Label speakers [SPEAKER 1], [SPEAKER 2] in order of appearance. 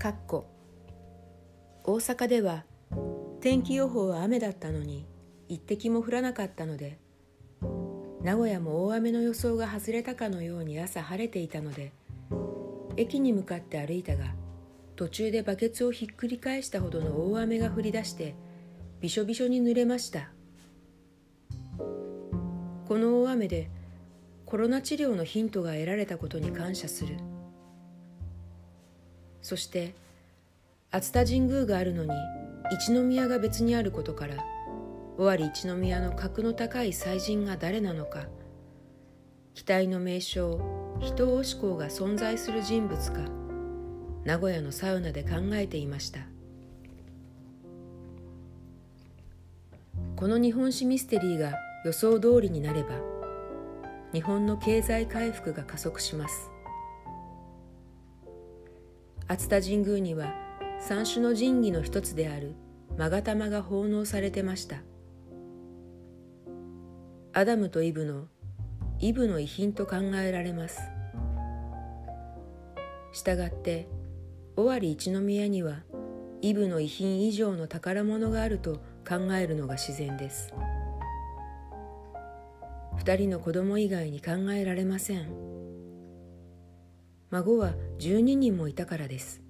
[SPEAKER 1] かっこ大阪では天気予報は雨だったのに一滴も降らなかったので名古屋も大雨の予想が外れたかのように朝晴れていたので駅に向かって歩いたが途中でバケツをひっくり返したほどの大雨が降り出してびしょびしょに濡れました。この大雨でコロナ治療のヒントが得られたことに感謝する。そして熱田神宮があるのに一宮が別にあることから尾張一宮の格の高い祭神が誰なのか期待の名称人押し公が存在する人物か名古屋のサウナで考えていました。この日本史ミステリーが予想通りになれば日本の経済回復が加速します。熱田神宮には三種の神器の一つである勾玉が奉納されてました。アダムとイブのイブの遺品と考えられます。したがって尾張一宮にはイブの遺品以上の宝物があると考えるのが自然です。二人の子供以外に考えられません。孫は12人もいたからです。